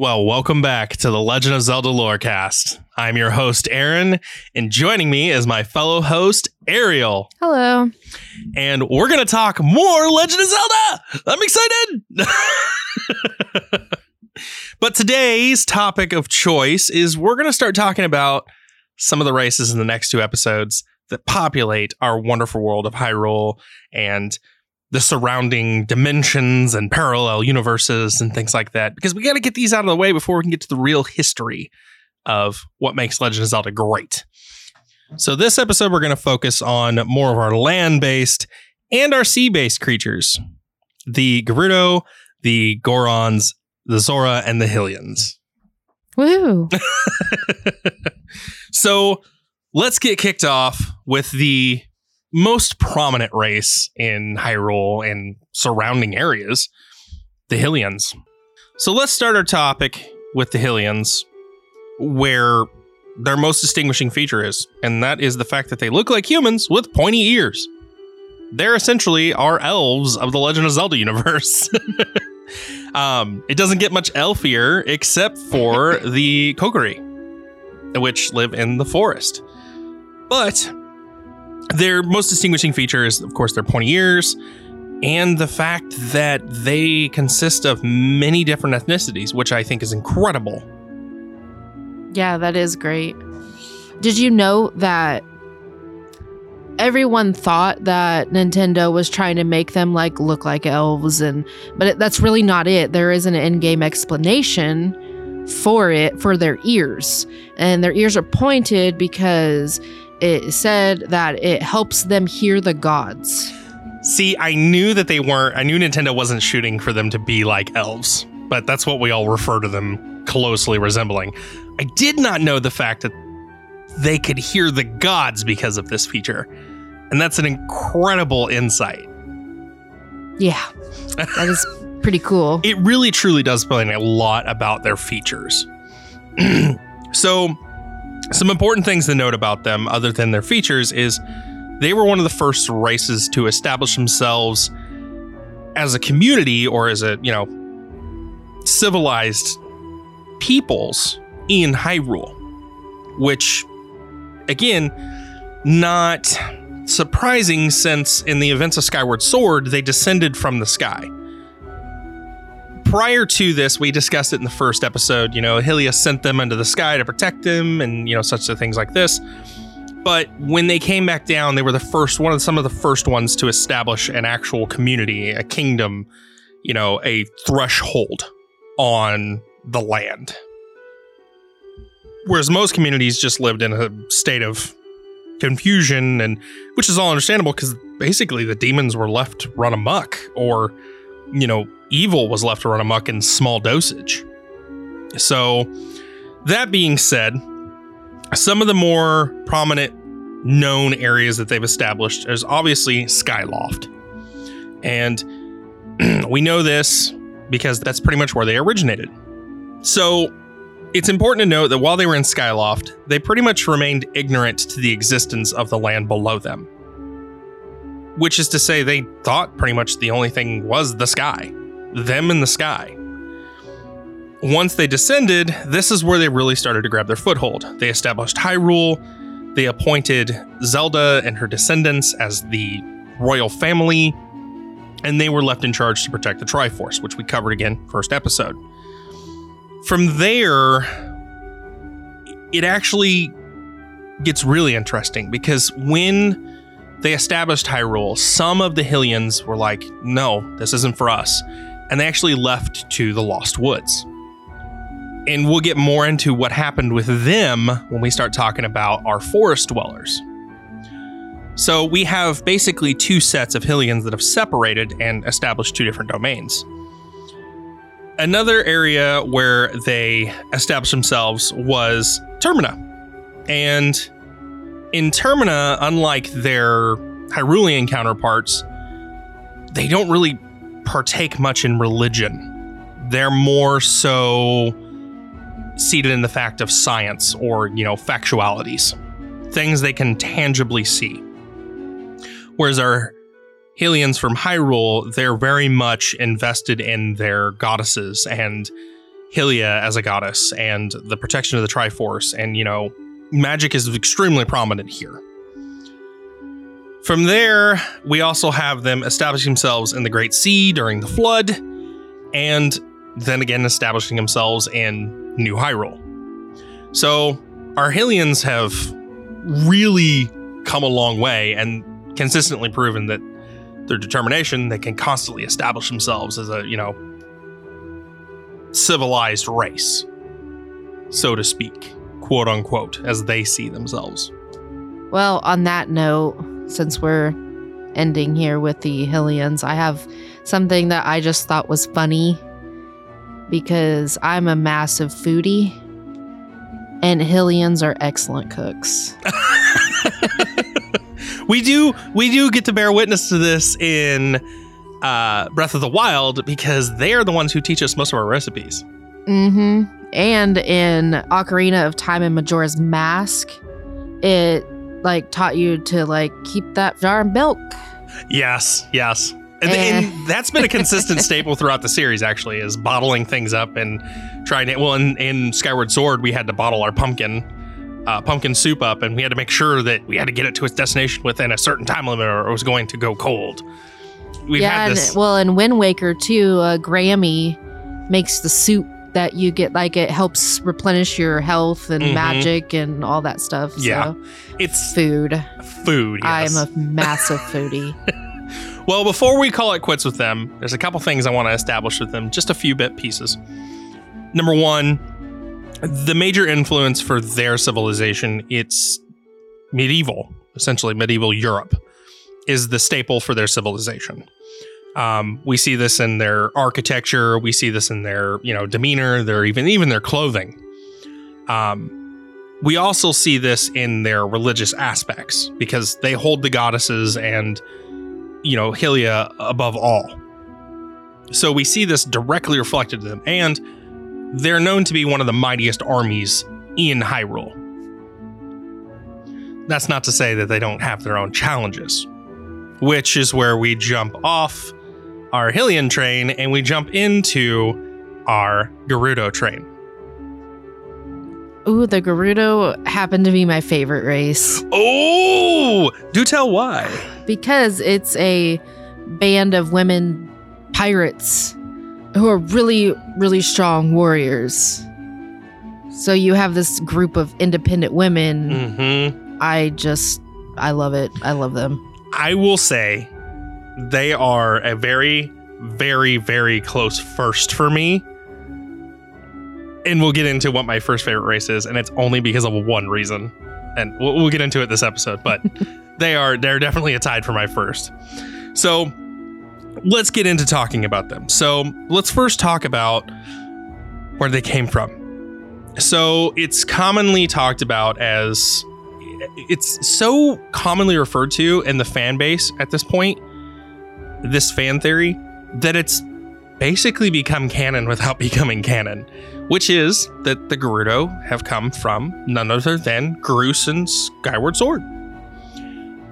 Well, welcome back to the Legend of Zelda Lorecast. I'm your host, Aaron, and joining me is my fellow host, Ariel. Hello. And we're going to talk more Legend of Zelda. I'm excited. but today's topic of choice is we're going to start talking about some of the races in the next two episodes that populate our wonderful world of Hyrule and the surrounding dimensions and parallel universes and things like that because we got to get these out of the way before we can get to the real history of what makes Legend of Zelda great. So, this episode, we're going to focus on more of our land based and our sea based creatures the Gerudo, the Gorons, the Zora, and the Hylians. Woo. so, let's get kicked off with the most prominent race in Hyrule and surrounding areas, the Hylians. So let's start our topic with the Hylians, where their most distinguishing feature is, and that is the fact that they look like humans with pointy ears. They're essentially our elves of the Legend of Zelda universe. um, it doesn't get much elfier except for the Kokiri, which live in the forest. But their most distinguishing feature is, of course, their pointy ears and the fact that they consist of many different ethnicities, which I think is incredible. Yeah, that is great. Did you know that everyone thought that Nintendo was trying to make them like look like elves and but it, that's really not it. There is an in-game explanation for it for their ears. And their ears are pointed because it said that it helps them hear the gods. See, I knew that they weren't, I knew Nintendo wasn't shooting for them to be like elves, but that's what we all refer to them closely resembling. I did not know the fact that they could hear the gods because of this feature. And that's an incredible insight. Yeah, that is pretty cool. It really truly does explain a lot about their features. so, some important things to note about them, other than their features, is they were one of the first races to establish themselves as a community or as a, you know, civilized peoples in Hyrule, which, again, not surprising since in the events of Skyward Sword, they descended from the sky prior to this, we discussed it in the first episode. You know, Hylia sent them into the sky to protect them, and you know, such things like this. But when they came back down, they were the first one of some of the first ones to establish an actual community, a kingdom, you know, a threshold on the land. Whereas most communities just lived in a state of confusion, and which is all understandable because basically the demons were left run amok, or you know, evil was left to run amok in small dosage. So, that being said, some of the more prominent known areas that they've established is obviously Skyloft. And we know this because that's pretty much where they originated. So, it's important to note that while they were in Skyloft, they pretty much remained ignorant to the existence of the land below them. Which is to say, they thought pretty much the only thing was the sky them in the sky. Once they descended, this is where they really started to grab their foothold. They established Hyrule, they appointed Zelda and her descendants as the royal family, and they were left in charge to protect the Triforce, which we covered again first episode. From there, it actually gets really interesting because when they established Hyrule, some of the Hylians were like, no, this isn't for us. And they actually left to the Lost Woods. And we'll get more into what happened with them when we start talking about our forest dwellers. So we have basically two sets of Hylians that have separated and established two different domains. Another area where they established themselves was Termina. And in Termina, unlike their Hyrulean counterparts, they don't really partake much in religion. They're more so seated in the fact of science or, you know, factualities, things they can tangibly see. Whereas our Hylians from Hyrule, they're very much invested in their goddesses and Hylia as a goddess and the protection of the Triforce. And, you know, magic is extremely prominent here. From there, we also have them establish themselves in the Great Sea during the Flood, and then again establishing themselves in New Hyrule. So, our Hylians have really come a long way and consistently proven that their determination, they can constantly establish themselves as a, you know, civilized race, so to speak, quote unquote, as they see themselves. Well, on that note, since we're ending here with the Hylians, I have something that I just thought was funny because I'm a massive foodie and Hylians are excellent cooks. we do we do get to bear witness to this in uh, Breath of the Wild because they are the ones who teach us most of our recipes. Mm-hmm. And in Ocarina of Time and Majora's Mask, it like taught you to like keep that jar of milk. Yes, yes. And, Eh. and that's been a consistent staple throughout the series, actually, is bottling things up and trying to. Well, in, in Skyward Sword, we had to bottle our pumpkin, uh, pumpkin soup up, and we had to make sure that we had to get it to its destination within a certain time limit, or it was going to go cold. We've yeah, had and, this. well, in Wind Waker too, uh, Grammy makes the soup that you get. Like it helps replenish your health and Mhm. magic and all that stuff. Yeah. so, it's food. food. Yes. I'm a massive foodie. Well, before we call it quits with them, there's a couple things I want to establish with them, just a few bit pieces. Number one, the major influence for their civilization, it's medieval, essentially medieval Europe, is the staple for their civilization. Um, we see this in their architecture, we see this in their, you know, demeanor, their even even their clothing. Um, we also see this in their religious aspects because they hold the goddesses and you know, Hylia above all. So we see this directly reflected in them, and they're known to be one of the mightiest armies in Hyrule. That's not to say that they don't have their own challenges, which is where we jump off our Hylian train and we jump into our Gerudo train. Ooh, the Gerudo happened to be my favorite race Oh, do tell why. because it's a band of women pirates who are really, really strong warriors. So you have this group of independent women. Mm-hmm. I just, I love it. I love them. I will say they are a very, very, very close first for me. And we'll get into what my first favorite race is, and it's only because of one reason. And we'll, we'll get into it this episode, but they are they're definitely a tied for my first. So let's get into talking about them. So let's first talk about where they came from. So it's commonly talked about as it's so commonly referred to in the fan base at this point, this fan theory, that it's basically become canon without becoming canon, which is that the Gerudo have come from none other than and Skyward Sword.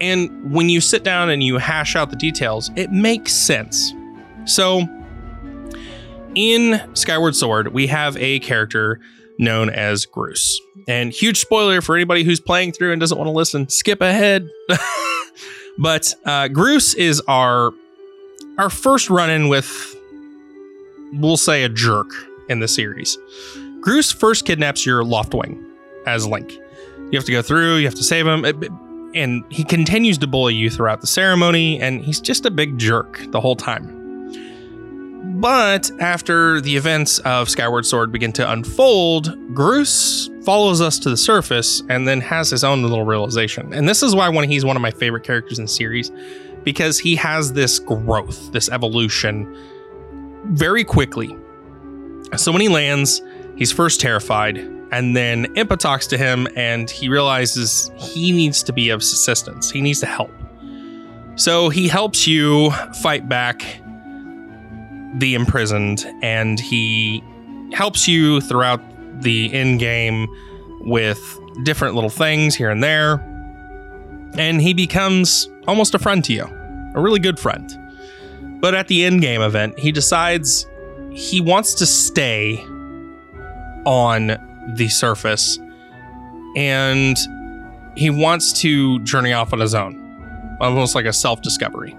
And when you sit down and you hash out the details, it makes sense. So, in Skyward Sword, we have a character known as Groose. And huge spoiler for anybody who's playing through and doesn't want to listen, skip ahead. but uh, Groose is our our first run in with, we'll say, a jerk in the series. Groose first kidnaps your Loftwing as Link. You have to go through, you have to save him, and he continues to bully you throughout the ceremony, and he's just a big jerk the whole time. But after the events of Skyward Sword begin to unfold, Groose follows us to the surface and then has his own little realization. And this is why one he's one of my favorite characters in the series because he has this growth, this evolution very quickly. So when he lands, he's first terrified, and then Impa talks to him and he realizes he needs to be of assistance. He needs to help. So he helps you fight back the imprisoned and he helps you throughout the end game with different little things here and there. And he becomes almost a friend to you, a really good friend. But at the end game event, he decides he wants to stay on the surface and he wants to journey off on his own, almost like a self discovery.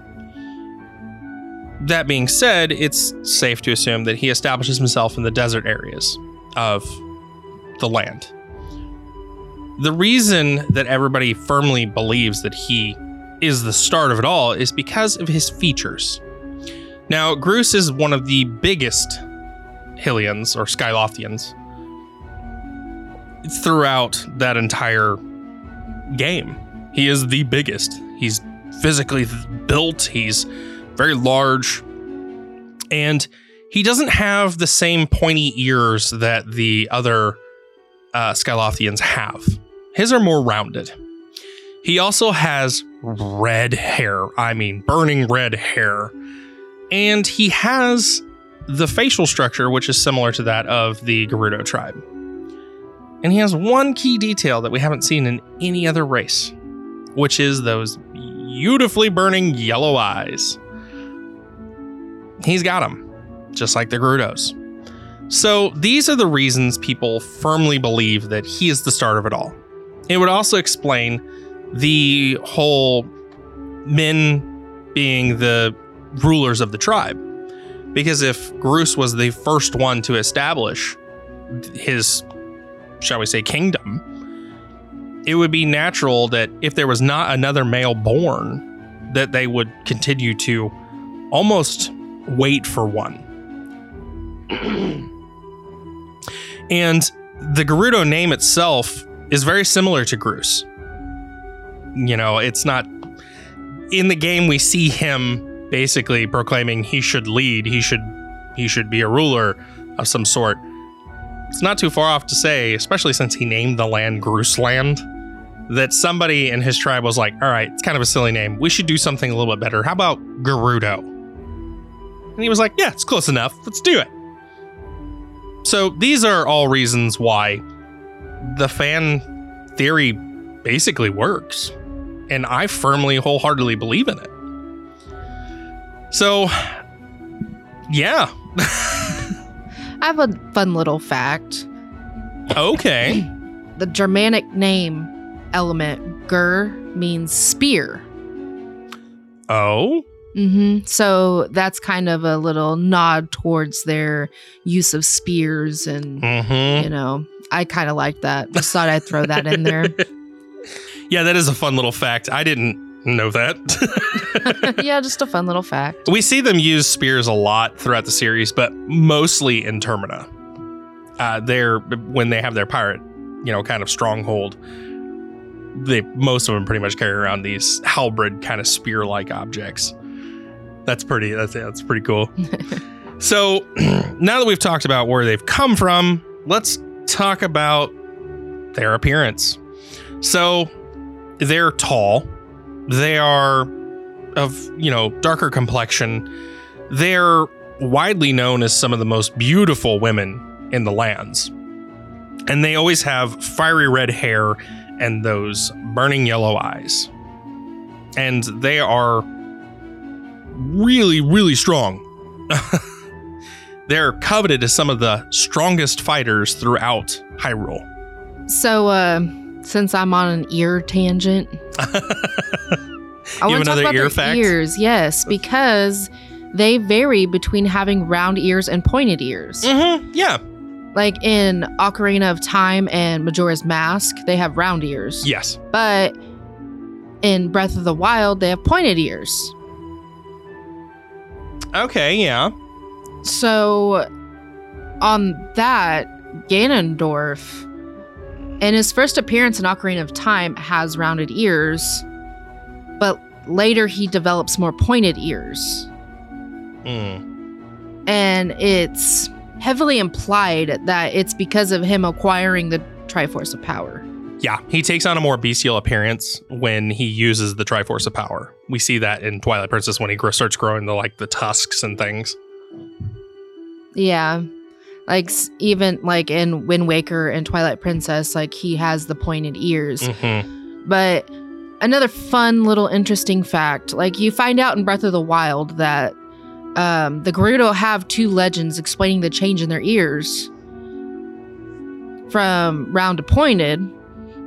That being said, it's safe to assume that he establishes himself in the desert areas of the land. The reason that everybody firmly believes that he is the start of it all is because of his features. Now, Groose is one of the biggest Hylians or Skyloftians throughout that entire game. He is the biggest. He's physically built, he's very large, and he doesn't have the same pointy ears that the other uh, Skyloftians have. His are more rounded. He also has red hair. I mean, burning red hair. And he has the facial structure, which is similar to that of the Gerudo tribe. And he has one key detail that we haven't seen in any other race, which is those beautifully burning yellow eyes. He's got them, just like the Gerudos. So these are the reasons people firmly believe that he is the start of it all. It would also explain the whole men being the rulers of the tribe. Because if Groose was the first one to establish his, shall we say, kingdom, it would be natural that if there was not another male born, that they would continue to almost wait for one. and the Gerudo name itself is very similar to Groose. You know, it's not in the game we see him basically proclaiming he should lead, he should he should be a ruler of some sort. It's not too far off to say, especially since he named the land Grooseland, that somebody in his tribe was like, all right, it's kind of a silly name. We should do something a little bit better. How about Gerudo? And he was like, yeah, it's close enough. Let's do it. So these are all reasons why the fan theory basically works. And I firmly, wholeheartedly believe in it. So, yeah. I have a fun little fact. Okay. The Germanic name element gur means spear. Oh, hmm So that's kind of a little nod towards their use of spears, and mm-hmm. you know, I kind of like that. Just thought I'd throw that in there. yeah, that is a fun little fact. I didn't know that. yeah, just a fun little fact. we see them use spears a lot throughout the series, but mostly in Termina. Uh, they're when they have their pirate, you know, kind of stronghold. They most of them pretty much carry around these halberd kind of spear-like objects. That's pretty. That's that's pretty cool. so now that we've talked about where they've come from, let's talk about their appearance. So they're tall. They are of, you know, darker complexion. They're widely known as some of the most beautiful women in the lands. And they always have fiery red hair and those burning yellow eyes. And they are really, really strong. They're coveted as some of the strongest fighters throughout Hyrule. So, uh, since I'm on an ear tangent, I want to talk about ear their ears. Yes, because they vary between having round ears and pointed ears. Mm-hmm. Yeah. Like in Ocarina of Time and Majora's Mask, they have round ears. Yes. But in Breath of the Wild, they have pointed ears. Okay. Yeah. So on that, Ganondorf, in his first appearance in Ocarina of Time, has rounded ears, but later he develops more pointed ears. Mm. And it's heavily implied that it's because of him acquiring the Triforce of Power. Yeah, he takes on a more bestial appearance when he uses the Triforce of Power. We see that in Twilight Princess when he starts growing the like the tusks and things. Yeah. Like even like in Wind Waker and Twilight Princess, like he has the pointed ears. Mm-hmm. But another fun little interesting fact, like you find out in Breath of the Wild that um, the Gerudo have two legends explaining the change in their ears from round to pointed.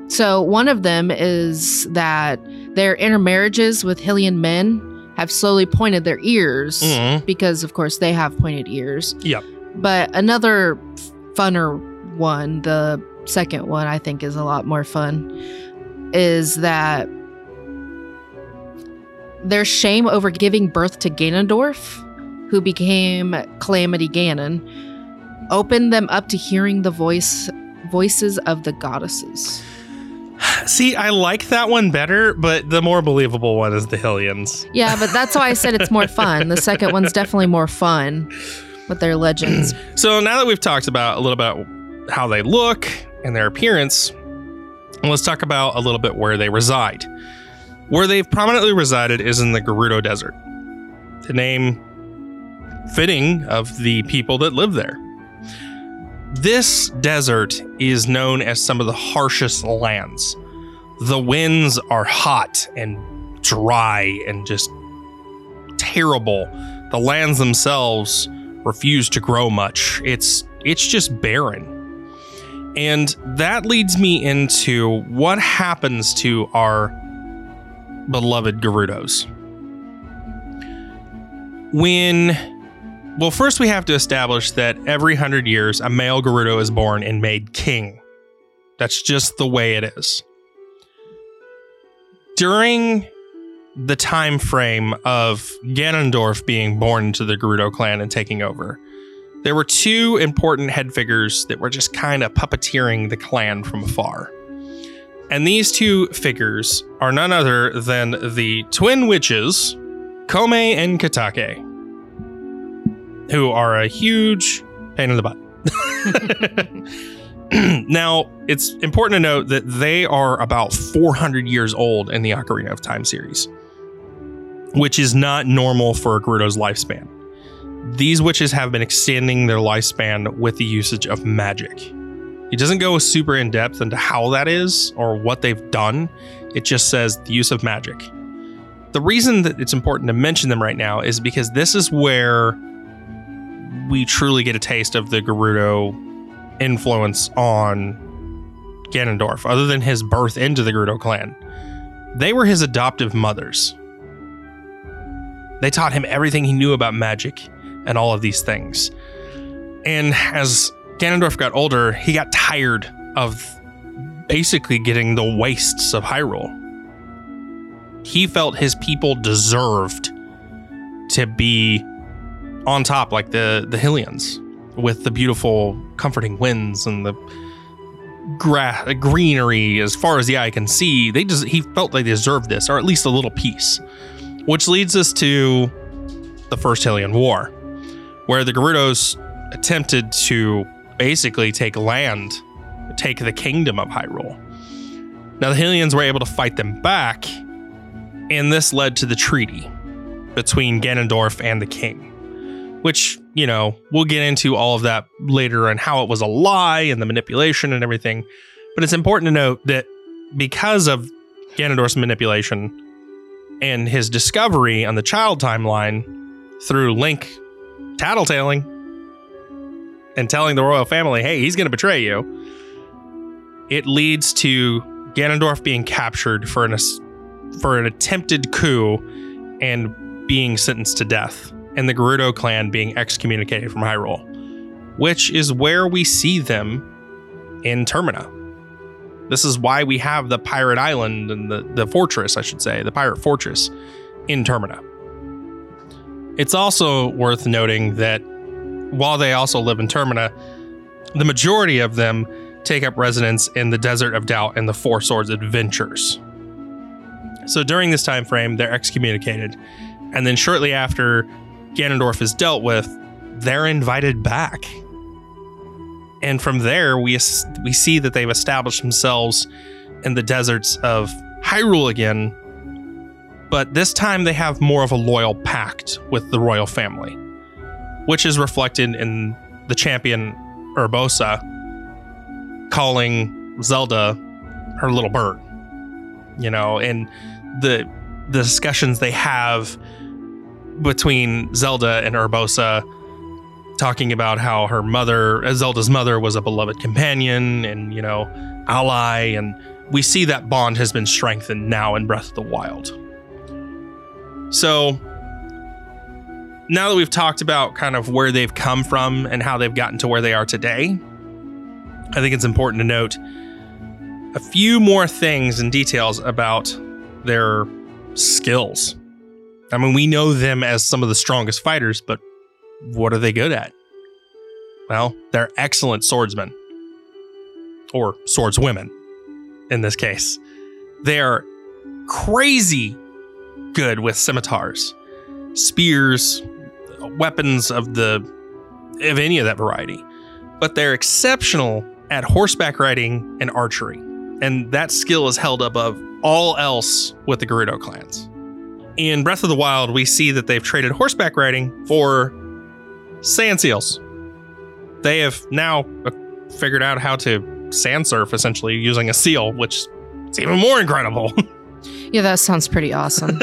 So one of them is that their intermarriages with Hylian men have slowly pointed their ears Mhm. because, of course, they have pointed ears. Yep. But another funner one, the second one, I think is a lot more fun, is that their shame over giving birth to Ganondorf, who became Calamity Ganon, opened them up to hearing the voice voices of the goddesses. See, I like that one better, but the more believable one is the Hylians. Yeah, but that's why I said it's more fun. The second one's definitely more fun with their legends. So now that we've talked about a little bit about how they look and their appearance, let's talk about a little bit where they reside. Where they've prominently resided is in the Gerudo Desert. The name fitting of the people that live there. This desert is known as some of the harshest lands. The winds are hot and dry and just terrible. The lands themselves refuse to grow much. It's it's just barren. And that leads me into what happens to our beloved Gerudos. When well, first we have to establish that every 100 years a male Gerudo is born and made king. That's just the way it is. During the time frame of Ganondorf being born into the Gerudo clan and taking over, there were two important head figures that were just kind of puppeteering the clan from afar. And these two figures are none other than the twin witches, Koume and Kotake, who are a huge pain in the butt. now, it's important to note that they are about 400 years old in the Ocarina of Time series, which is not normal for a Gerudo's lifespan. These witches have been extending their lifespan with the usage of magic. It doesn't go super in depth into how that is or what they've done. It just says the use of magic. The reason that it's important to mention them right now is because this is where we truly get a taste of the Gerudo influence on Ganondorf, other than his birth into the Gerudo clan. They were his adoptive mothers. They taught him everything he knew about magic and all of these things. And as Ganondorf got older, he got tired of basically getting the wastes of Hyrule. He felt his people deserved to be on top like the the Hylians with the beautiful comforting winds and the gra- greenery as far as the eye can see. They just he felt they deserved this or at least a little piece. Which leads us to the first Hylian War, where the Gerudos attempted to basically take land, take the kingdom of Hyrule. Now the Hylians were able to fight them back, and this led to the treaty between Ganondorf and the king. Which, you know, we'll get into all of that later and how it was a lie and the manipulation and everything. But it's important to note that because of Ganondorf's manipulation and his discovery on the child timeline through Link tattletaling and telling the royal family, hey, he's going to betray you, it leads to Ganondorf being captured for an, for an attempted coup and being sentenced to death and the Gerudo clan being excommunicated from Hyrule, which is where we see them in Termina. This is why we have the pirate island and the, the fortress, I should say, the pirate fortress in Termina. It's also worth noting that while they also live in Termina, the majority of them take up residence in the Desert of Doubt and the Four Swords Adventures. So during this time frame, they're excommunicated, and then shortly after Ganondorf is dealt with, they're invited back. And from there, we we see that they've established themselves in the deserts of Hyrule again, but this time they have more of a loyal pact with the royal family, which is reflected in the champion Urbosa calling Zelda her little bird. You know, and the the discussions they have between Zelda and Urbosa talking about how her mother, Zelda's mother, was a beloved companion and, you know, ally. And we see that bond has been strengthened now in Breath of the Wild. So now that we've talked about kind of where they've come from and how they've gotten to where they are today, I think it's important to note a few more things and details about their skills. I mean, we know them as some of the strongest fighters, but what are they good at? Well, they're excellent swordsmen, or swordswomen in this case. They're crazy good with scimitars, spears, weapons of the of any of that variety. But they're exceptional at horseback riding and archery. And that skill is held above all else with the Gerudo clans. In Breath of the Wild, we see that they've traded horseback riding for sand seals. They have now uh, figured out how to sand surf essentially using a seal, which is even more incredible. yeah, that sounds pretty awesome.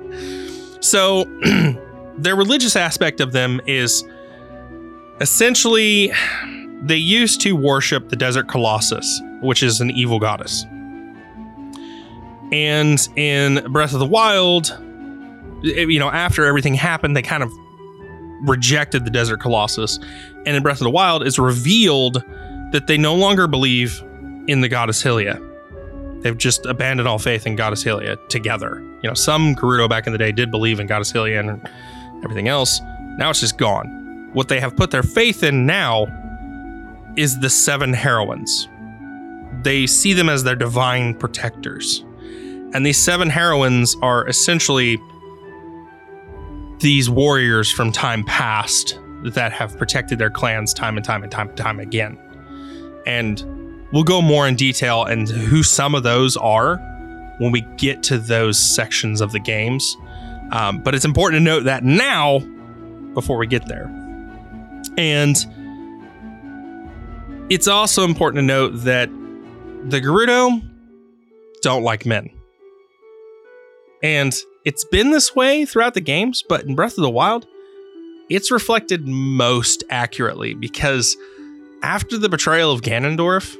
so, their religious aspect of them is essentially they used to worship the desert colossus, which is an evil goddess. And in Breath of the Wild, you know, after everything happened, they kind of rejected the desert colossus. And in Breath of the Wild, it's revealed that they no longer believe in the goddess Hylia. They've just abandoned all faith in goddess Hylia together. You know, some Gerudo back in the day did believe in goddess Hylia and everything else. Now it's just gone. What they have put their faith in now is the seven heroines. They see them as their divine protectors. And these seven heroines are essentially these warriors from time past that have protected their clans time and time and time and time again. And we'll go more in detail and who some of those are when we get to those sections of the games. Um, but it's important to note that now before we get there. And it's also important to note that the Gerudo don't like men. And it's been this way throughout the games, but in Breath of the Wild, it's reflected most accurately because after the betrayal of Ganondorf,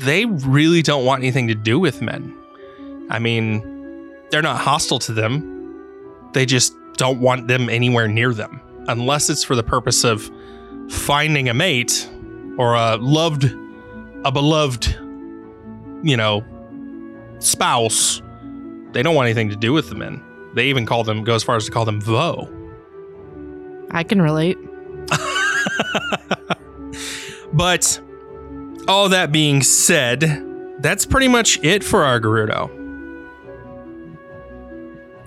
they really don't want anything to do with men. I mean, they're not hostile to them. They just don't want them anywhere near them, unless it's for the purpose of finding a mate or a loved, a beloved, you know, spouse they don't want anything to do with the men. They even call them, go as far as to call them voe. I can relate. but all that being said, that's pretty much it for our Gerudo.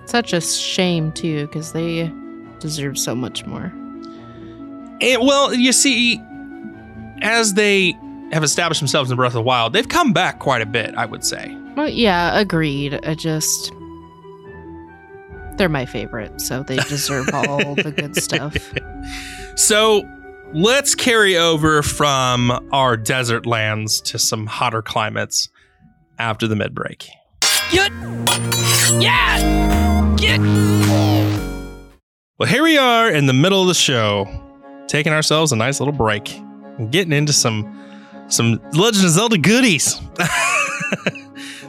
Such a shame, too, because they deserve so much more. And, well, you see, as they have established themselves in Breath of the Wild, they've come back quite a bit, I would say. Well, yeah, agreed. I just they're my favorite, so they deserve all the good stuff. So let's carry over from our desert lands to some hotter climates after the mid break. Get, yeah, get. Well, here we are in the middle of the show, taking ourselves a nice little break and getting into some some Legend of Zelda goodies.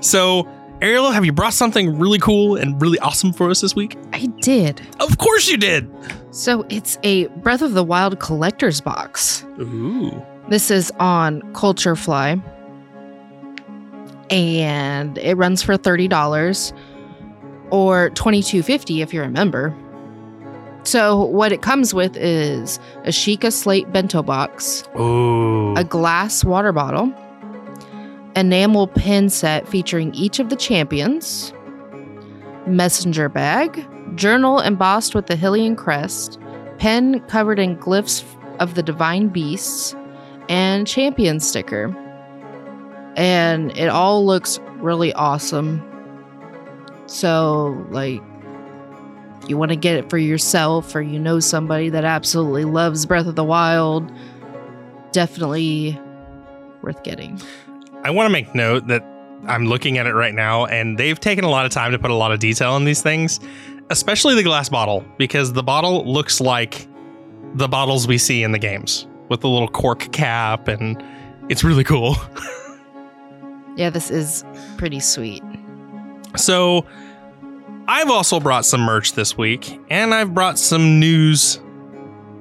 So, Ariel, have you brought something really cool and really awesome for us this week? I did. Of course you did. So it's a Breath of the Wild collector's box. Ooh. This is on Culturefly. And it runs for $30 or $22.50 if you're a member. So what it comes with is a Sheikah slate bento box, Ooh. a glass water bottle, enamel pin set featuring each of the champions, messenger bag, journal embossed with the Hylian crest, pen covered in glyphs of the divine beasts, and champion sticker. And it all looks really awesome. So, like, you want to get it for yourself or you know somebody that absolutely loves Breath of the Wild, definitely worth getting. I want to make note that I'm looking at it right now, and they've taken a lot of time to put a lot of detail in these things, especially the glass bottle, because the bottle looks like the bottles we see in the games with the little cork cap, and it's really cool. Yeah, this is pretty sweet. So, I've also brought some merch this week, and I've brought some news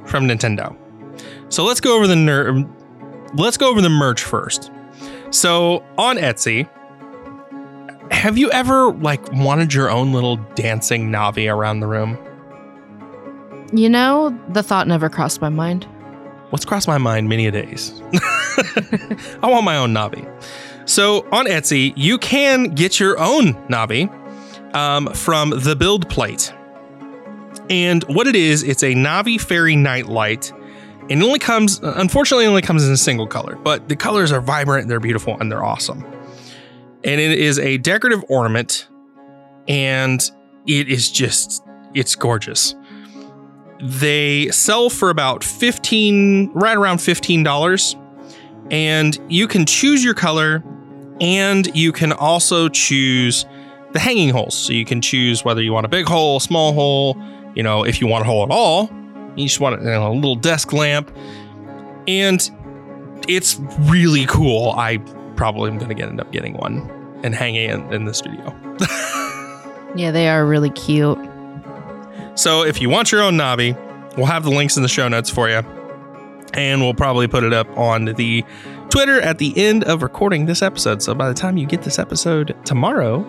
from Nintendo. So let's go over the ner- let's go over the merch first. So on Etsy, have you ever like wanted your own little dancing Navi around the room? You know, the thought never crossed my mind. What's crossed my mind many a days? I want my own Navi. So on Etsy, you can get your own Navi um, from the build plate. And what it is, it's a Navi Fairy Nightlight. It only comes, unfortunately, only comes in a single color, but the colors are vibrant, they're beautiful, and they're awesome. And it is a decorative ornament, and it is just, it's gorgeous. They sell for about 15, right around $15. And you can choose your color, and you can also choose the hanging holes. So you can choose whether you want a big hole, small hole, you know, if you want a hole at all, you just want you know, a little desk lamp. And it's really cool. I probably am going to get end up getting one and hanging it in, in the studio. Yeah, they are really cute. So if you want your own Navi, we'll have the links in the show notes for you. And we'll probably put it up on the Twitter at the end of recording this episode. So by the time you get this episode tomorrow,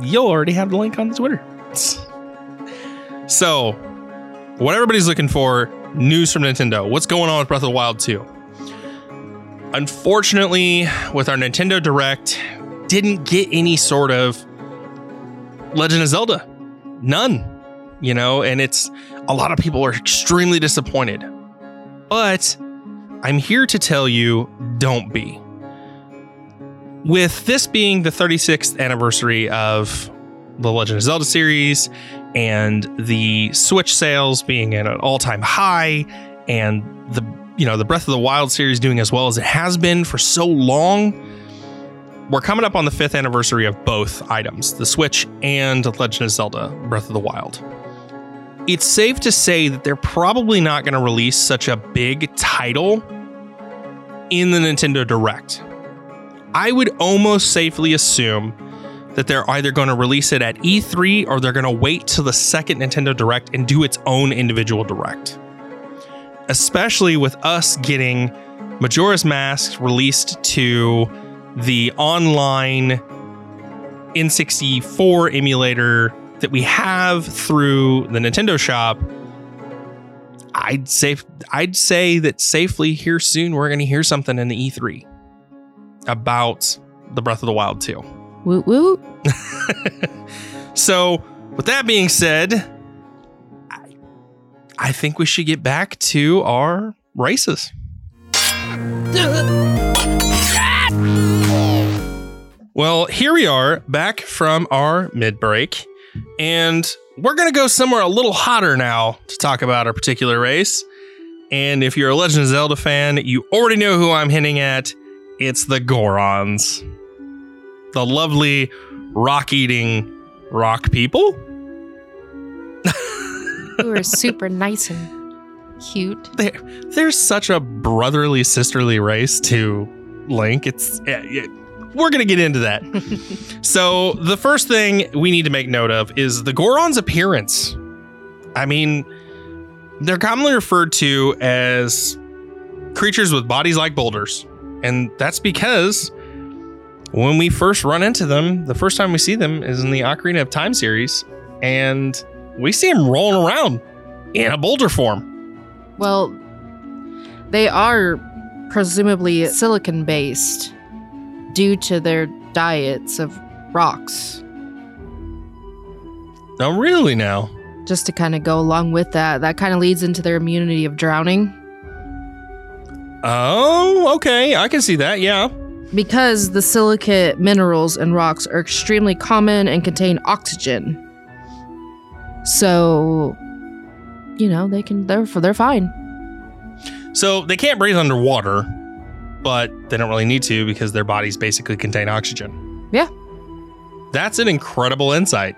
you'll already have the link on the Twitter. So, what everybody's looking for news from Nintendo. What's going on with Breath of the Wild 2? Unfortunately, with our Nintendo Direct, didn't get any sort of Legend of Zelda. None. You know, and it's a lot of people are extremely disappointed. But I'm here to tell you don't be. With this being the 36th anniversary of the Legend of Zelda series and the Switch sales being at an all-time high and the you know the Breath of the Wild series doing as well as it has been for so long, we're coming up on the 5th anniversary of both items, the Switch and Legend of Zelda Breath of the Wild it's safe to say that they're probably not going to release such a big title in the Nintendo Direct. I would almost safely assume that they're either going to release it at E3 or they're going to wait till the second Nintendo Direct and do its own individual Direct. Especially with us getting Majora's Mask released to the online N64 emulator that we have through the Nintendo shop, I'd say I'd say that safely here soon we're going to hear something in the E3 about the Breath of the Wild 2. Woot woot. so, with that being said, I, I think we should get back to our races. Well, here we are back from our mid break. And we're going to go somewhere a little hotter now to talk about our particular race. And if you're a Legend of Zelda fan, you already know who I'm hinting at. It's the Gorons. The lovely rock eating rock people. Who are super nice and cute. They're, they're such a brotherly, sisterly race to Link. It's. It, it, we're going to get into that. so, the first thing we need to make note of is the Goron's appearance. I mean, they're commonly referred to as creatures with bodies like boulders. And that's because when we first run into them, the first time we see them is in the Ocarina of Time series, and we see them rolling around in a boulder form. Well, they are presumably silicon based due to their diets of rocks. Oh, really now? Just to kind of go along with that, that kind of leads into their immunity of drowning. Oh, okay. I can see that. Yeah. Because the silicate minerals and rocks are extremely common and contain oxygen. So, you know, they can they're they're fine. So they can't breathe underwater, but they don't really need to because their bodies basically contain oxygen. Yeah. That's an incredible insight.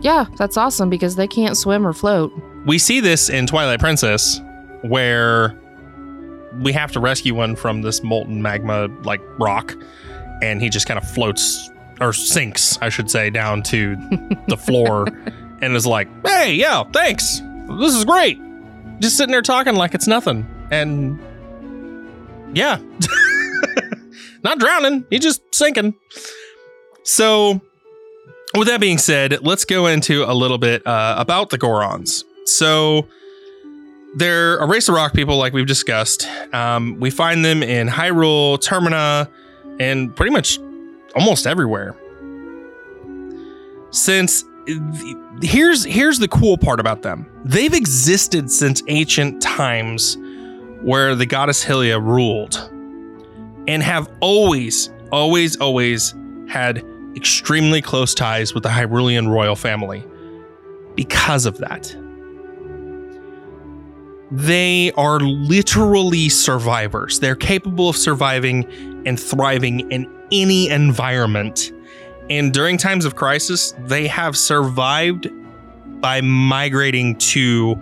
Yeah, that's awesome because they can't swim or float. We see this in Twilight Princess where we have to rescue one from this molten magma like rock and he just kind of floats or sinks, I should say, down to the floor and is like, "Hey, yeah, thanks. This is great." Just sitting there talking like it's nothing. And yeah. Not drowning, he's just sinking. So, with that being said, let's go into a little bit uh, about the Gorons. So, they're a race of rock people, like we've discussed. Um, we find them in Hyrule, Termina, and pretty much almost everywhere. Since here's here's the cool part about them, they've existed since ancient times, where the goddess Hylia ruled, and have always, always, always had extremely close ties with the Hyrulean royal family. Because of that, they are literally survivors. They're capable of surviving and thriving in any environment. And during times of crisis, they have survived by migrating to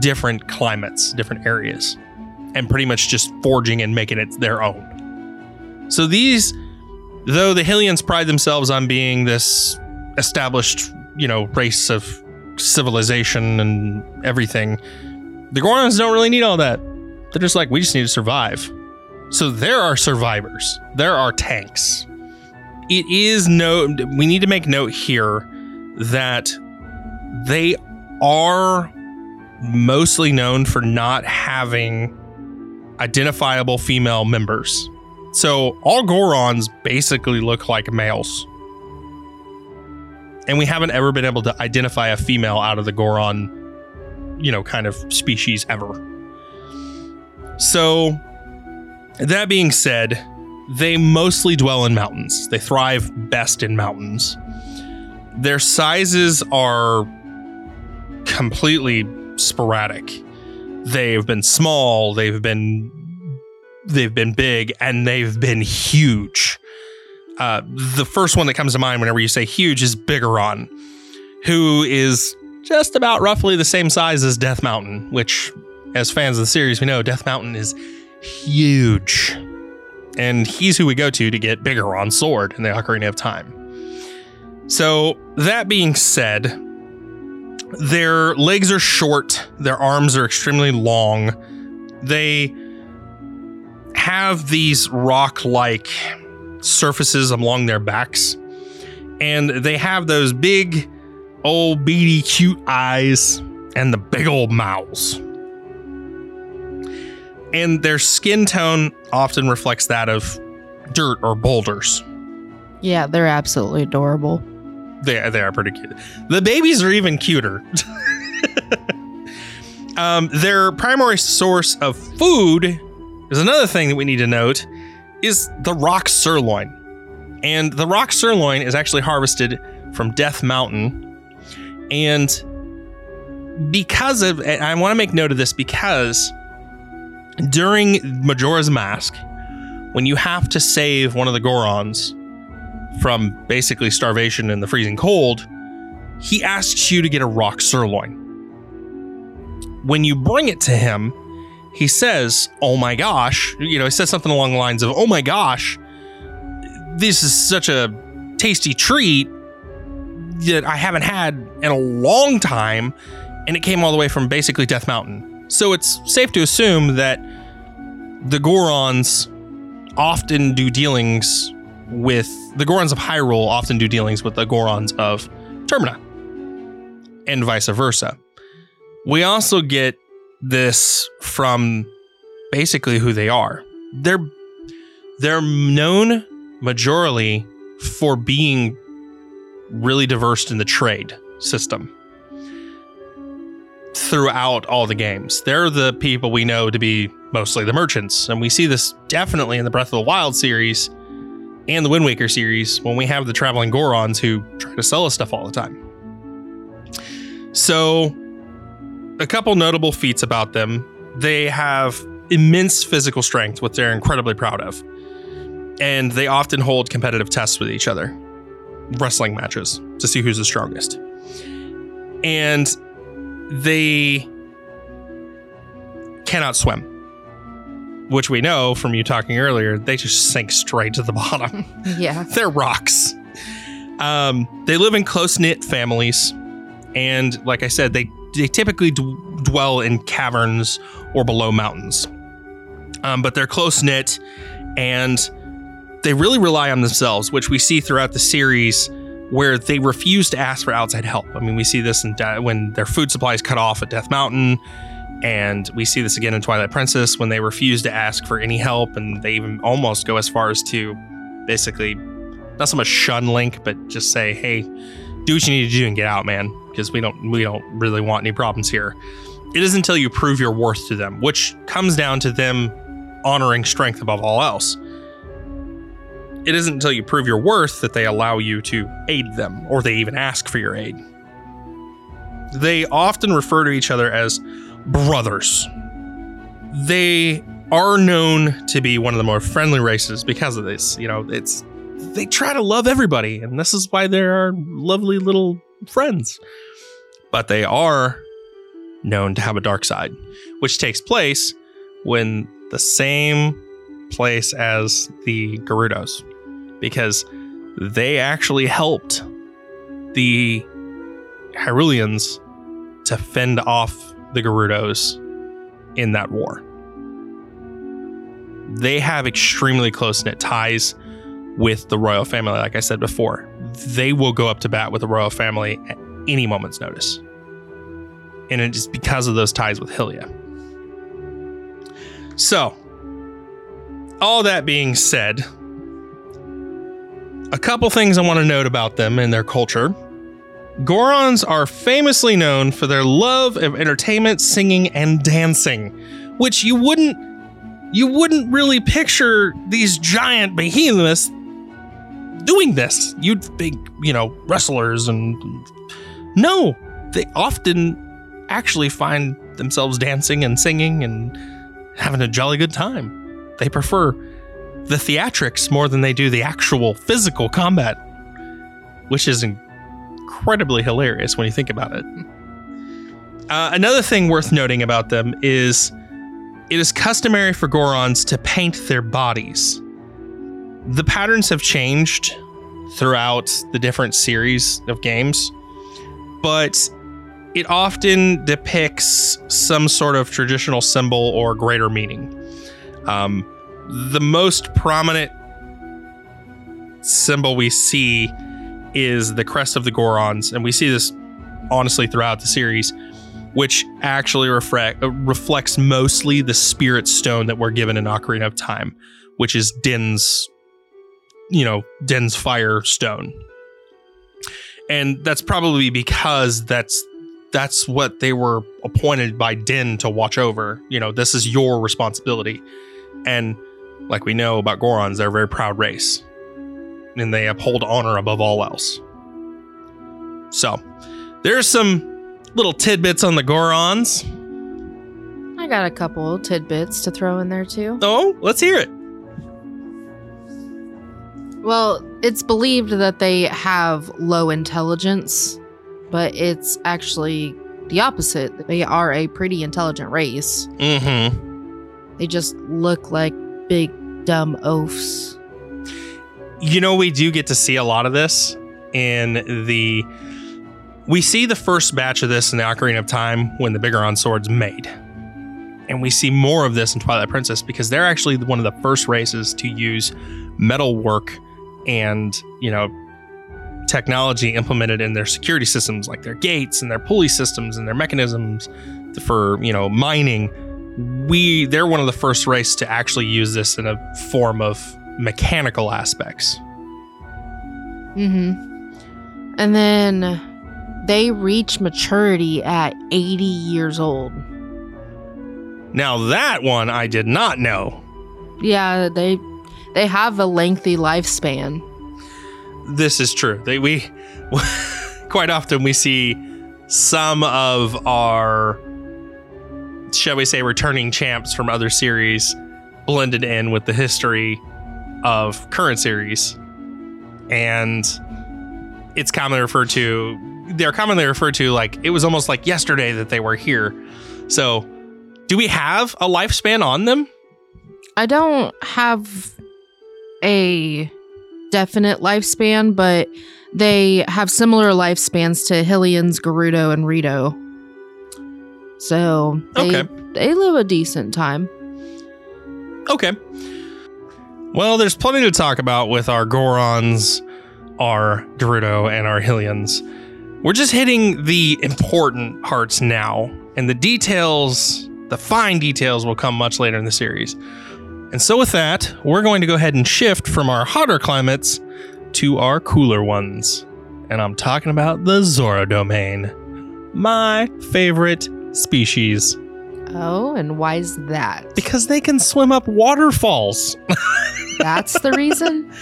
different climates, different areas, and pretty much just forging and making it their own. So these, though the Hylians pride themselves on being this established, you know, race of civilization and everything, the Gorons don't really need all that. They're just like, we just need to survive. So there are survivors. There are tanks. It is no we need to make note here that they are mostly known for not having identifiable female members. So all Gorons basically look like males. And we haven't ever been able to identify a female out of the Goron you know, kind of species ever. So, that being said, they mostly dwell in mountains. They thrive best in mountains. Their sizes are completely sporadic. They've been small, they've been they've been big, and they've been huge. Uh, the first one that comes to mind whenever you say huge is Biggoron, who is just about roughly the same size as Death Mountain, which, as fans of the series, we know Death Mountain is huge. And he's who we go to to get Biggoron sword in the Ocarina of Time. So, that being said, their legs are short, their arms are extremely long. They have these rock like surfaces along their backs, and they have those big old beady cute eyes and the big old mouths. And their skin tone often reflects that of dirt or boulders. Yeah, they're absolutely adorable. They, they are pretty cute. The babies are even cuter. um, their primary source of food is another thing that we need to note is the rock sirloin. And the rock sirloin is actually harvested from Death Mountain, and because of, I want to make note of this because during Majora's Mask, when you have to save one of the Gorons from basically starvation and the freezing cold, he asks you to get a rock sirloin. When you bring it to him, he says, Oh my gosh, you know, he says something along the lines of, Oh my gosh, this is such a tasty treat that I haven't had in a long time, and it came all the way from basically Death Mountain. So it's safe to assume that the Gorons often do dealings with the Gorons of Hyrule often do dealings with the Gorons of Termina, and vice versa. We also get this from basically who they are. They're they're known majorly for being really diverse in the trade system throughout all the games. They're the people we know to be mostly the merchants, and we see this definitely in the Breath of the Wild series and the Wind Waker series when we have the traveling Gorons who try to sell us stuff all the time. So, a couple notable feats about them. They have immense physical strength, which they're incredibly proud of. And they often hold competitive tests with each other, wrestling matches to see who's the strongest. And they cannot swim, which we know from you talking earlier, they just sink straight to the bottom. Yeah. They're rocks. Um, they live in close knit families, and like I said, they they typically d- dwell in caverns or below mountains. Um, but they're close knit, and they really rely on themselves, which we see throughout the series, where they refuse to ask for outside help. I mean, we see this in De- when their food supply is cut off at Death Mountain. And we see this again in Twilight Princess when they refuse to ask for any help, and they even almost go as far as to basically not so much shun Link, but just say, "Hey, do what you need to do and get out, man," because we don't we don't really want any problems here. It is until you prove your worth to them, which comes down to them honoring strength above all else. It isn't until you prove your worth that they allow you to aid them, or they even ask for your aid. They often refer to each other as brothers. They are known to be one of the more friendly races because of this. You know, it's they try to love everybody, and this is why they are lovely little friends. But they are known to have a dark side, which takes place when the same place as the Gerudos, because they actually helped the Hyruleans to fend off the Gerudos in that war. They have extremely close knit ties with the royal family, like I said before. They will go up to bat with the royal family at any moment's notice. And it is because of those ties with Hylia. So, all that being said, a couple things I want to note about them and their culture. Gorons are famously known for their love of entertainment, singing, and dancing, which you wouldn't you wouldn't really picture these giant behemoths doing this. You'd think, you know, wrestlers and no, they often actually find themselves dancing and singing and having a jolly good time. They prefer the theatrics more than they do the actual physical combat, which is incredibly hilarious when you think about it. Uh, another thing worth noting about them is it is customary for Gorons to paint their bodies. The patterns have changed throughout the different series of games, but it often depicts some sort of traditional symbol or greater meaning. Um, the most prominent symbol we see is the crest of the Gorons, and we see this honestly throughout the series, which actually reflect, uh, reflects mostly the spirit stone that we're given in Ocarina of Time, which is Din's, you know, Din's fire stone. And that's probably because that's that's what they were appointed by Din to watch over. You know, this is your responsibility. And like we know about Gorons, they're a very proud race. And they uphold honor above all else. So, there's some little tidbits on the Gorons. I got a couple tidbits to throw in there too. Oh, let's hear it. Well, it's believed that they have low intelligence, but it's actually the opposite. They are a pretty intelligent race. Mm-hmm. They just look like big dumb oafs. you know, we do get to see a lot of this in the. We see the first batch of this in the Ocarina of Time when the Biggoron sword's made. And we see more of this in Twilight Princess because they're actually one of the first races to use metal work and, you know, technology implemented in their security systems like their gates and their pulley systems and their mechanisms for, you know, mining. We they're one of the first race to actually use this in a form of mechanical aspects. Mm-hmm. And then they reach maturity at 80 years old. Now that one I did not know. Yeah, they they have a lengthy lifespan. This is true. They we quite often we see some of our shall we say returning champs from other series blended in with the history of current series. And it's commonly referred to they're commonly referred to like it was almost like yesterday that they were here. So, do we have a lifespan on them? I don't have a definite lifespan, but they have similar lifespans to Hylians, Gerudo, and Rito. So they, Okay. they live a decent time. Okay. Well, there's plenty to talk about with our Gorons, our Gerudo, and our Hylians. We're just hitting the important parts now, and the details, the fine details, will come much later in the series. And so, with that, we're going to go ahead and shift from our hotter climates to our cooler ones. And I'm talking about the Zora domain, my favorite species, Oh, and why is that? because they can swim up waterfalls. That's the reason?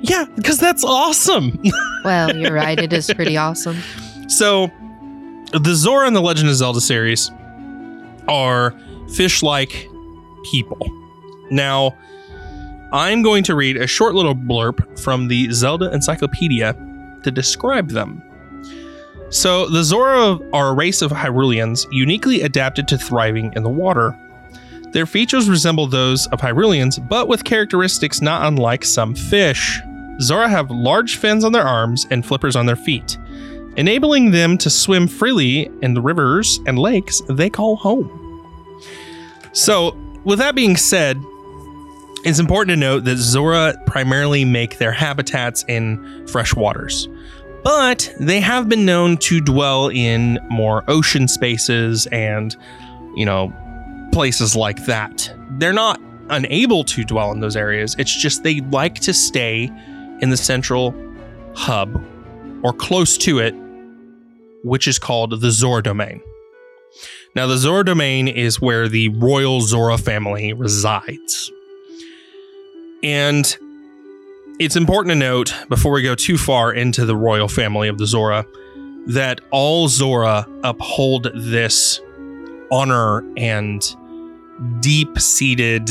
Yeah, because that's awesome. Well, you're right. It is pretty awesome. so, the Zora and the Legend of Zelda series are fish like people. Now, I'm going to read a short little blurb from the Zelda Encyclopedia to describe them. So, the Zora are a race of Hyruleans uniquely adapted to thriving in the water. Their features resemble those of Hyruleans, but with characteristics not unlike some fish. Zora have large fins on their arms and flippers on their feet, enabling them to swim freely in the rivers and lakes they call home. So, with that being said, it's important to note that Zora primarily make their habitats in fresh waters, but they have been known to dwell in more ocean spaces and, you know, places like that. They're not unable to dwell in those areas, it's just they like to stay in the central hub or close to it, which is called the Zora domain. Now, the Zora domain is where the royal Zora family resides. And it's important to note before we go too far into the royal family of the Zora that all Zora uphold this honor and deep seated,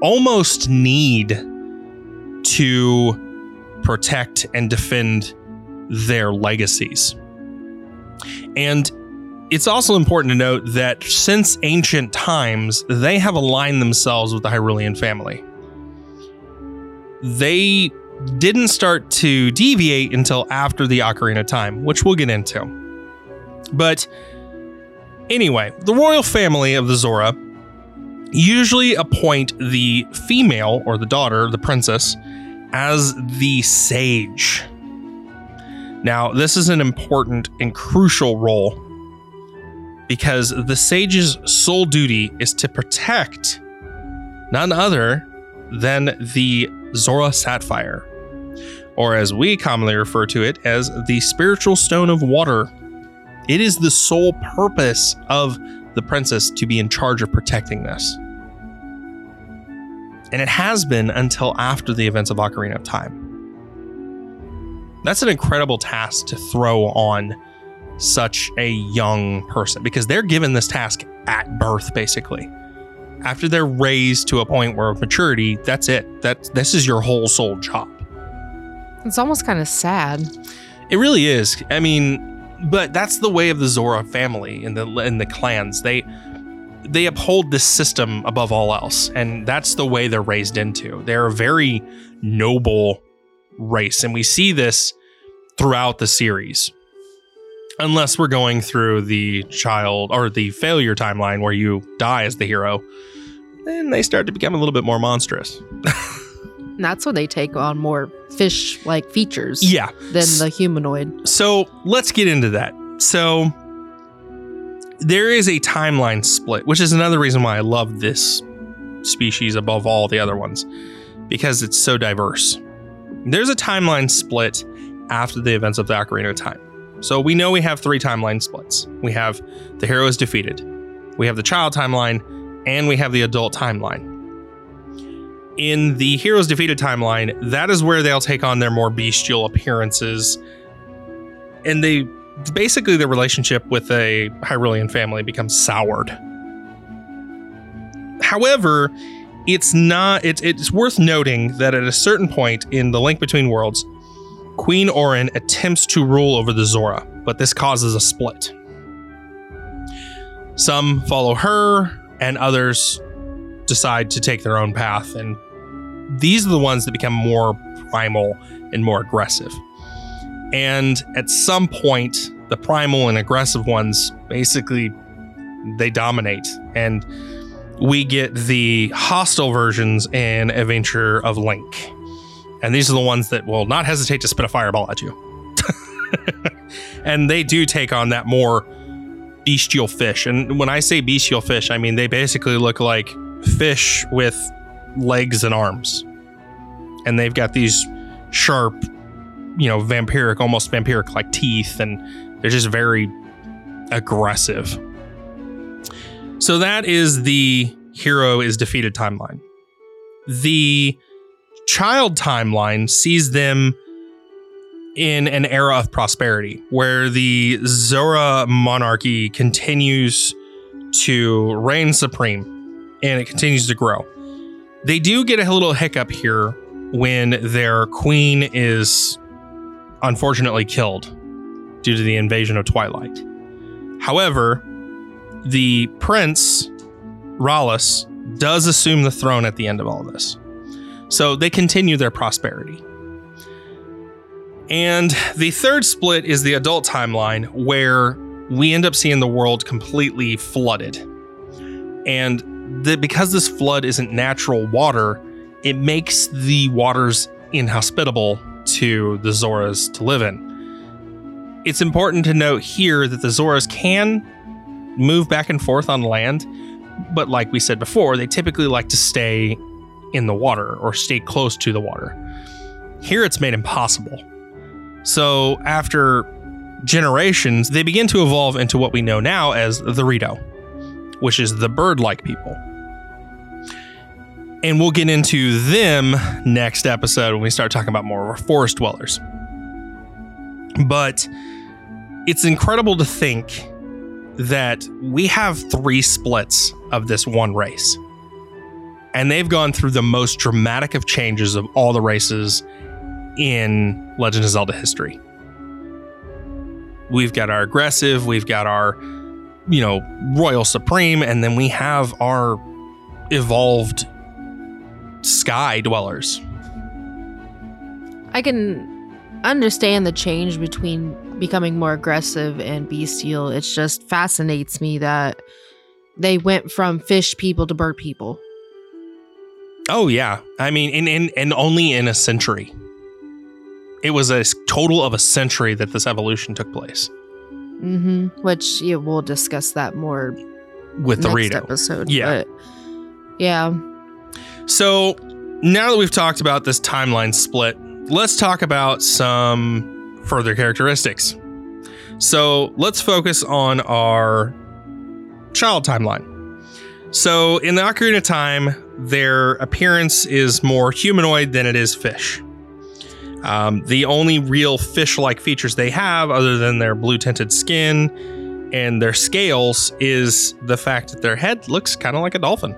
almost need to protect and defend their legacies. And it's also important to note that since ancient times, they have aligned themselves with the Hyrulean family. They didn't start to deviate until after the Ocarina Time, which we'll get into. But anyway, the royal family of the Zora usually appoint the female or the daughter, the princess, as the sage. Now, this is an important and crucial role because the sage's sole duty is to protect none other than the Zora Sapphire, or as we commonly refer to it as the spiritual stone of water. It is the sole purpose of the princess to be in charge of protecting this. And it has been until after the events of Ocarina of Time. That's an incredible task to throw on such a young person because they're given this task at birth, basically. After they're raised to a point where of maturity, that's it. That this is your whole sole job. It's almost kind of sad. It really is. I mean, but that's the way of the Zora family and the and the clans. They they uphold this system above all else, and that's the way they're raised into. They're a very noble race, and we see this throughout the series. Unless we're going through the child or the failure timeline where you die as the hero, then they start to become a little bit more monstrous. That's when they take on more fish like features Yeah. than the humanoid. So let's get into that. So there is a timeline split, which is another reason why I love this species above all the other ones, because it's so diverse. There's a timeline split after the events of the Ocarina of Time. So we know we have three timeline splits. We have the hero is defeated, we have the child timeline, and we have the adult timeline. In the heroes defeated timeline, that is where they'll take on their more bestial appearances and they basically the relationship with a Hyrulean family becomes soured. However, it's not it's worth noting that at a certain point in the link between worlds, Queen Oren attempts to rule over the Zora, but this causes a split. Some follow her and others decide to take their own path and these are the ones that become more primal and more aggressive. And at some point, the primal and aggressive ones basically they dominate and we get the hostile versions in Adventure of Link. And these are the ones that will not hesitate to spit a fireball at you. and they do take on that more bestial fish. And when I say bestial fish, I mean they basically look like fish with legs and arms. And they've got these sharp, you know, vampiric, almost vampiric like teeth, and they're just very aggressive. So that is the hero is defeated timeline. The child timeline sees them in an era of prosperity where the Zora monarchy continues to reign supreme and it continues to grow. They do get a little hiccup here when their queen is unfortunately killed due to the invasion of Twilight. However, the prince, Ralis, does assume the throne at the end of all this. So they continue their prosperity. And the third split is the adult timeline, where we end up seeing the world completely flooded. And the, because this flood isn't natural water, it makes the waters inhospitable to the Zoras to live in. It's important to note here that the Zoras can move back and forth on land, but like we said before, they typically like to stay in the water or stay close to the water. Here it's made impossible. So after generations, they begin to evolve into what we know now as the Rito, which is the bird like people. And we'll get into them next episode when we start talking about more forest dwellers. But it's incredible to think that we have three splits of this one race. And they've gone through the most dramatic of changes of all the races in Legend of Zelda history. We've got our aggressive, we've got our, you know, Royal Supreme, and then we have our evolved sky dwellers. I can understand the change between becoming more aggressive and bestial. It just fascinates me that they went from fish people to bird people. Oh yeah. I mean, in, in and only in a century. It was a total of a century that this evolution took place Mm-hmm. Which yeah, we'll discuss that more with the next episode. Yeah. But yeah. So now that we've talked about this timeline split, let's talk about some further characteristics. So let's focus on our child timeline. So in the Ocarina of Time, their appearance is more humanoid than it is fish. Um, the only real fish like features they have, other than their blue tinted skin and their scales, is the fact that their head looks kind of like a dolphin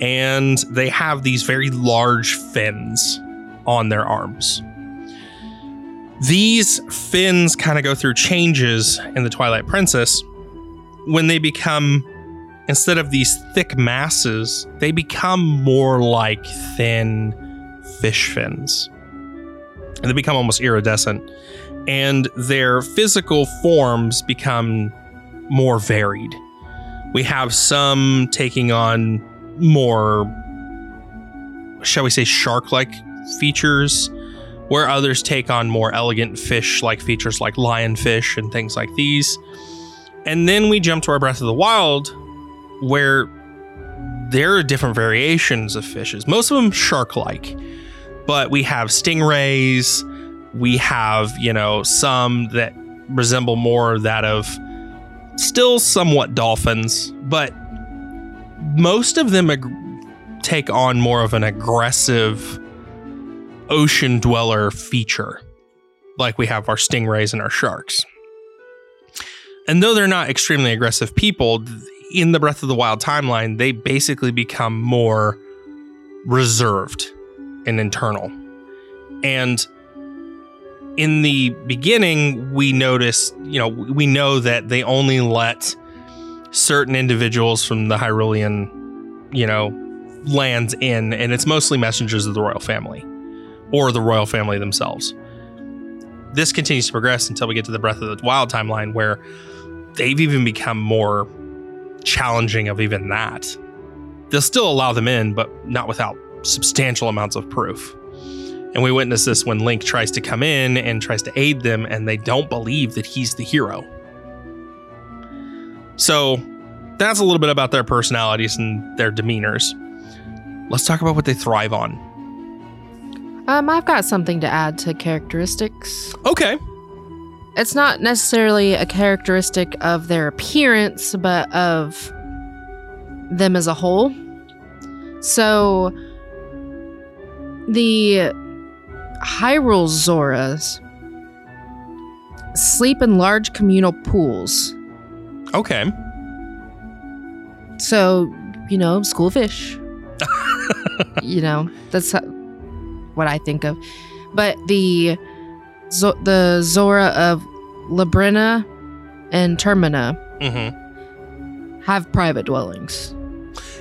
and they have these very large fins on their arms. These fins kind of go through changes in the Twilight Princess when they become instead of these thick masses, they become more like thin fish fins. And they become almost iridescent. And their physical forms become more varied. We have some taking on more, shall we say, shark like features, where others take on more elegant fish like features like lionfish and things like these. And then we jump to our Breath of the Wild, where there are different variations of fishes, most of them shark like, but we have stingrays, we have, you know, some that resemble more that of still somewhat dolphins, but most of them ag- take on more of an aggressive ocean dweller feature, like we have our stingrays and our sharks. And though they're not extremely aggressive people, in the Breath of the Wild timeline, they basically become more reserved and internal. And in the beginning, we notice, you know, we know that they only let certain individuals from the Hyrulean, you know, lands in, and it's mostly messengers of the royal family or the royal family themselves. This continues to progress until we get to the Breath of the Wild timeline, where they've even become more challenging of even that. They'll still allow them in, but not without substantial amounts of proof. And we witness this when Link tries to come in and tries to aid them, and they don't believe that he's the hero. So that's a little bit about their personalities and their demeanors. Let's talk about what they thrive on. Um, I've got something to add to characteristics. Okay. It's not necessarily a characteristic of their appearance, but of them as a whole. So, the Hyrule Zoras sleep in large communal pools. Okay. So, you know, schoolfish. you know, that's what I think of. But the Zo- the Zora of Labrynna and Termina hmm have private dwellings.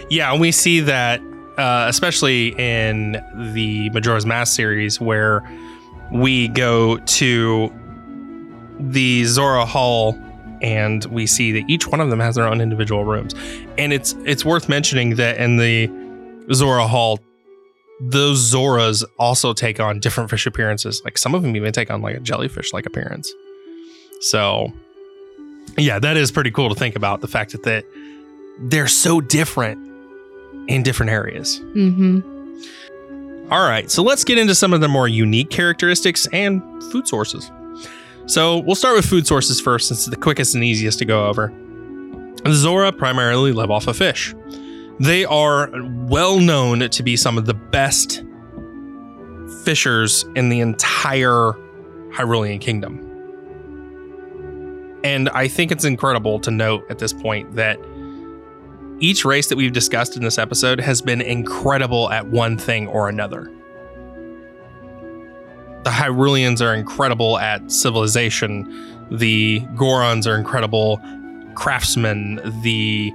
Yeah, and we see that, uh, especially in the Majora's Mask series, where we go to the Zora Hall and we see that each one of them has their own individual rooms. And it's it's worth mentioning that in the Zora Hall, those Zoras also take on different fish appearances. Like some of them even take on like a jellyfish like appearance. So yeah, that is pretty cool to think about the fact that, that they're so different in different areas. Mm-hmm. All right, so let's get into some of the more unique characteristics and food sources. So we'll start with food sources first, since it's the quickest and easiest to go over. The Zora primarily live off of fish. They are well known to be some of the best fishers in the entire Hyrulean kingdom. And I think it's incredible to note at this point that each race that we've discussed in this episode has been incredible at one thing or another. The Hyruleans are incredible at civilization. The Gorons are incredible craftsmen. The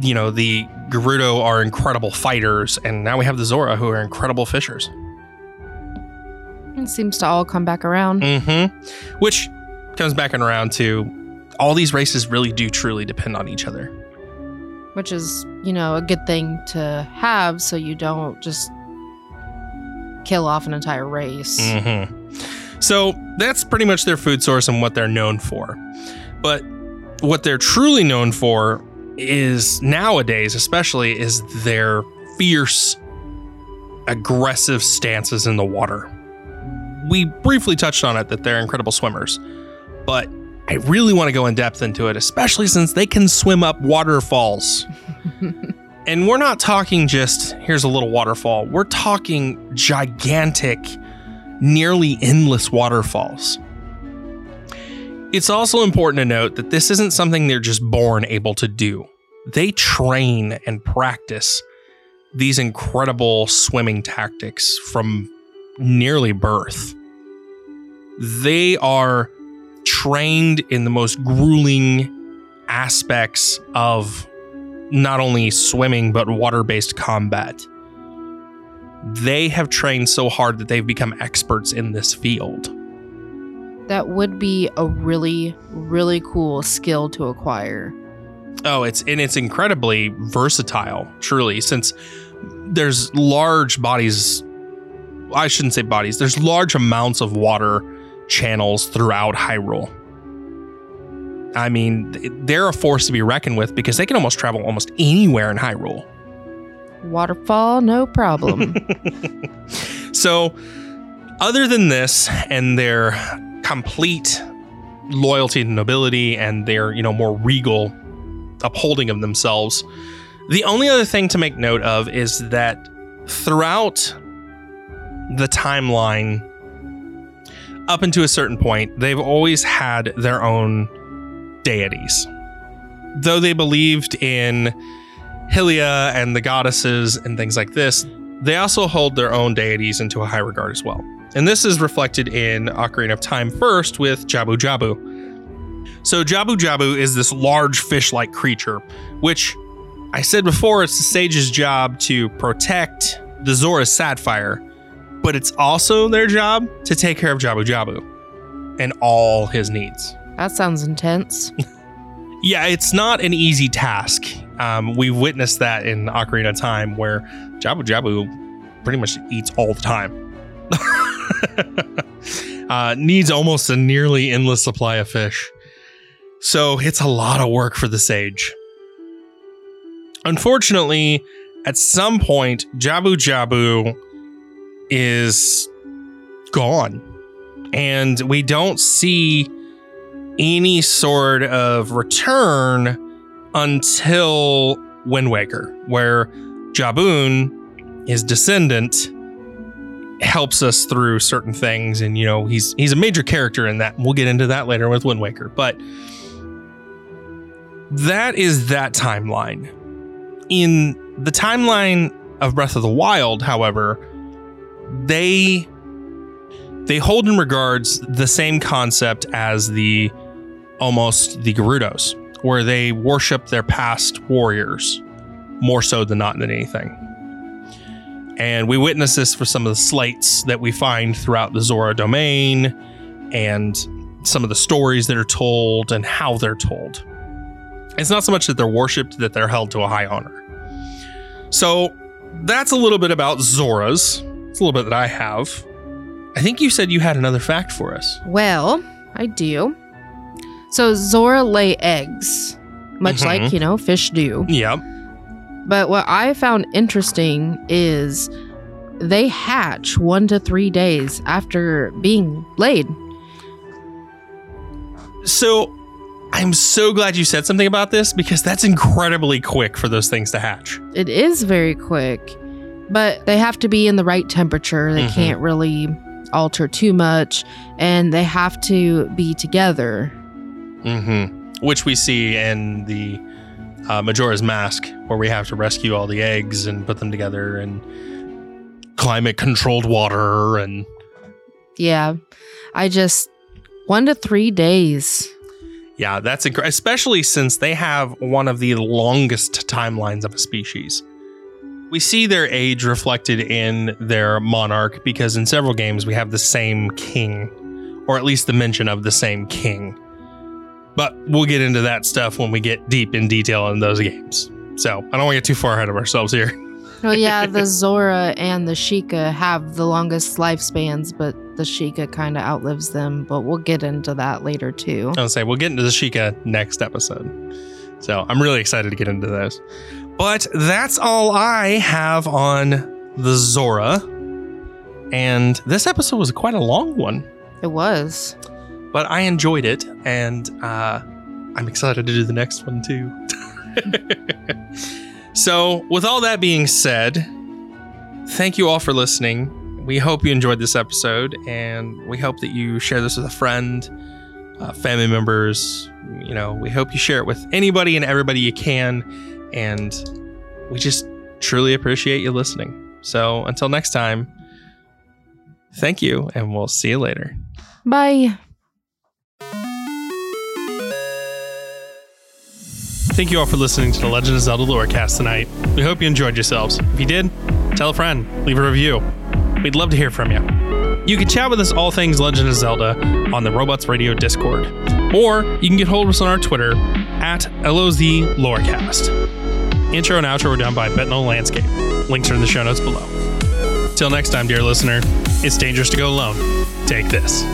you know, the Gerudo are incredible fighters, and now we have the Zora who are incredible fishers. It seems to all come back around. Mm-hmm. Which comes back and around to all these races really do truly depend on each other. which is, you know, a good thing to have so you don't just kill off an entire race. Mm-hmm. So that's pretty much their food source and what they're known for. But what they're truly known for is nowadays, especially, is their fierce, aggressive stances in the water. We briefly touched on it that they're incredible swimmers, but I really want to go in depth into it, especially since they can swim up waterfalls. and we're not talking just here's a little waterfall, we're talking gigantic, nearly endless waterfalls. It's also important to note that this isn't something they're just born able to do. They train and practice these incredible swimming tactics from nearly birth. They are trained in the most grueling aspects of not only swimming, but water based combat. They have trained so hard that they've become experts in this field. That would be a really, really cool skill to acquire. Oh, it's and it's incredibly versatile, truly, since there's large bodies. I shouldn't say bodies. There's large amounts of water channels throughout Hyrule. I mean, they're a force to be reckoned with because they can almost travel almost anywhere in Hyrule. Waterfall, no problem. So, other than this and their complete loyalty to nobility and their, you know, more regal upholding of themselves, the only other thing to make note of is that throughout the timeline, up until a certain point, they've always had their own deities. Though they believed in Hylia and the goddesses and things like this, they also hold their own deities into a high regard as well. And this is reflected in Ocarina of Time first with Jabu Jabu. So, Jabu Jabu is this large fish like creature, which I said before, it's the sage's job to protect the Zora's Sapphire, but it's also their job to take care of Jabu Jabu and all his needs. that sounds intense. Yeah, it's not an easy task. Um, we've witnessed that in Ocarina of Time where Jabu Jabu pretty much eats all the time. uh, needs almost a nearly endless supply of fish. So it's a lot of work for the sage. Unfortunately, at some point, Jabu Jabu is gone. And we don't see any sort of return until Wind Waker, where Jabun, his descendant, helps us through certain things, and you know he's he's a major character in that. We'll get into that later with Wind Waker, but that is that timeline. In the timeline of Breath of the Wild, however, they they hold in regards the same concept as the almost the Gerudos, where they worship their past warriors more so than not than anything. And we witness this for some of the slates that we find throughout the Zora domain and some of the stories that are told and how they're told. It's not so much that they're worshipped, that they're held to a high honor. So that's a little bit about Zoras. It's a little bit that I have. I think you said you had another fact for us. Well, I do. So Zora lay eggs, much Mhm. like, you know, fish do. Yep. But what I found interesting is they hatch one to three days after being laid. So I'm so glad you said something about this because that's incredibly quick for those things to hatch. It is very quick, but they have to be in the right temperature. They Mhm. can't really alter too much, and they have to be together. Mm-hmm. Which we see in the uh, Majora's Mask, where we have to rescue all the eggs and put them together and climate controlled water and Yeah, I just one to three days. yeah, that's incredible. Especially since they have one of the longest timelines of a species. We see their age reflected in their monarch because in several games we have the same king, or at least the mention of the same king. But we'll get into that stuff when we get deep in detail in those games. So I don't want to get too far ahead of ourselves here. Oh yeah, the Zora and the Sheikah have the longest lifespans, but the Sheikah kind of outlives them. But we'll get into that later too. I'll say we'll get into the Sheikah next episode. So I'm really excited to get into this. But that's all I have on the Zora. And this episode was quite a long one, It was. But I enjoyed it. And uh, I'm excited to do the next one too. so, with all that being said, thank you all for listening. We hope you enjoyed this episode, and we hope that you share this with a friend, uh, family members. You know, we hope you share it with anybody and everybody you can. And we just truly appreciate you listening. So, until next time, thank you, and we'll see you later. Bye. Thank you all for listening to the Legend of Zelda Lorecast tonight. We hope you enjoyed yourselves. If you did, tell a friend, leave a review. We'd love to hear from you. You can chat with us all things Legend of Zelda on the Robots Radio Discord, or you can get hold of us on our Twitter at LOZ Lorecast. Intro and outro were done by Bitonal Landscape. Links are in the show notes below. Till next time, dear listener, it's dangerous to go alone. Take this.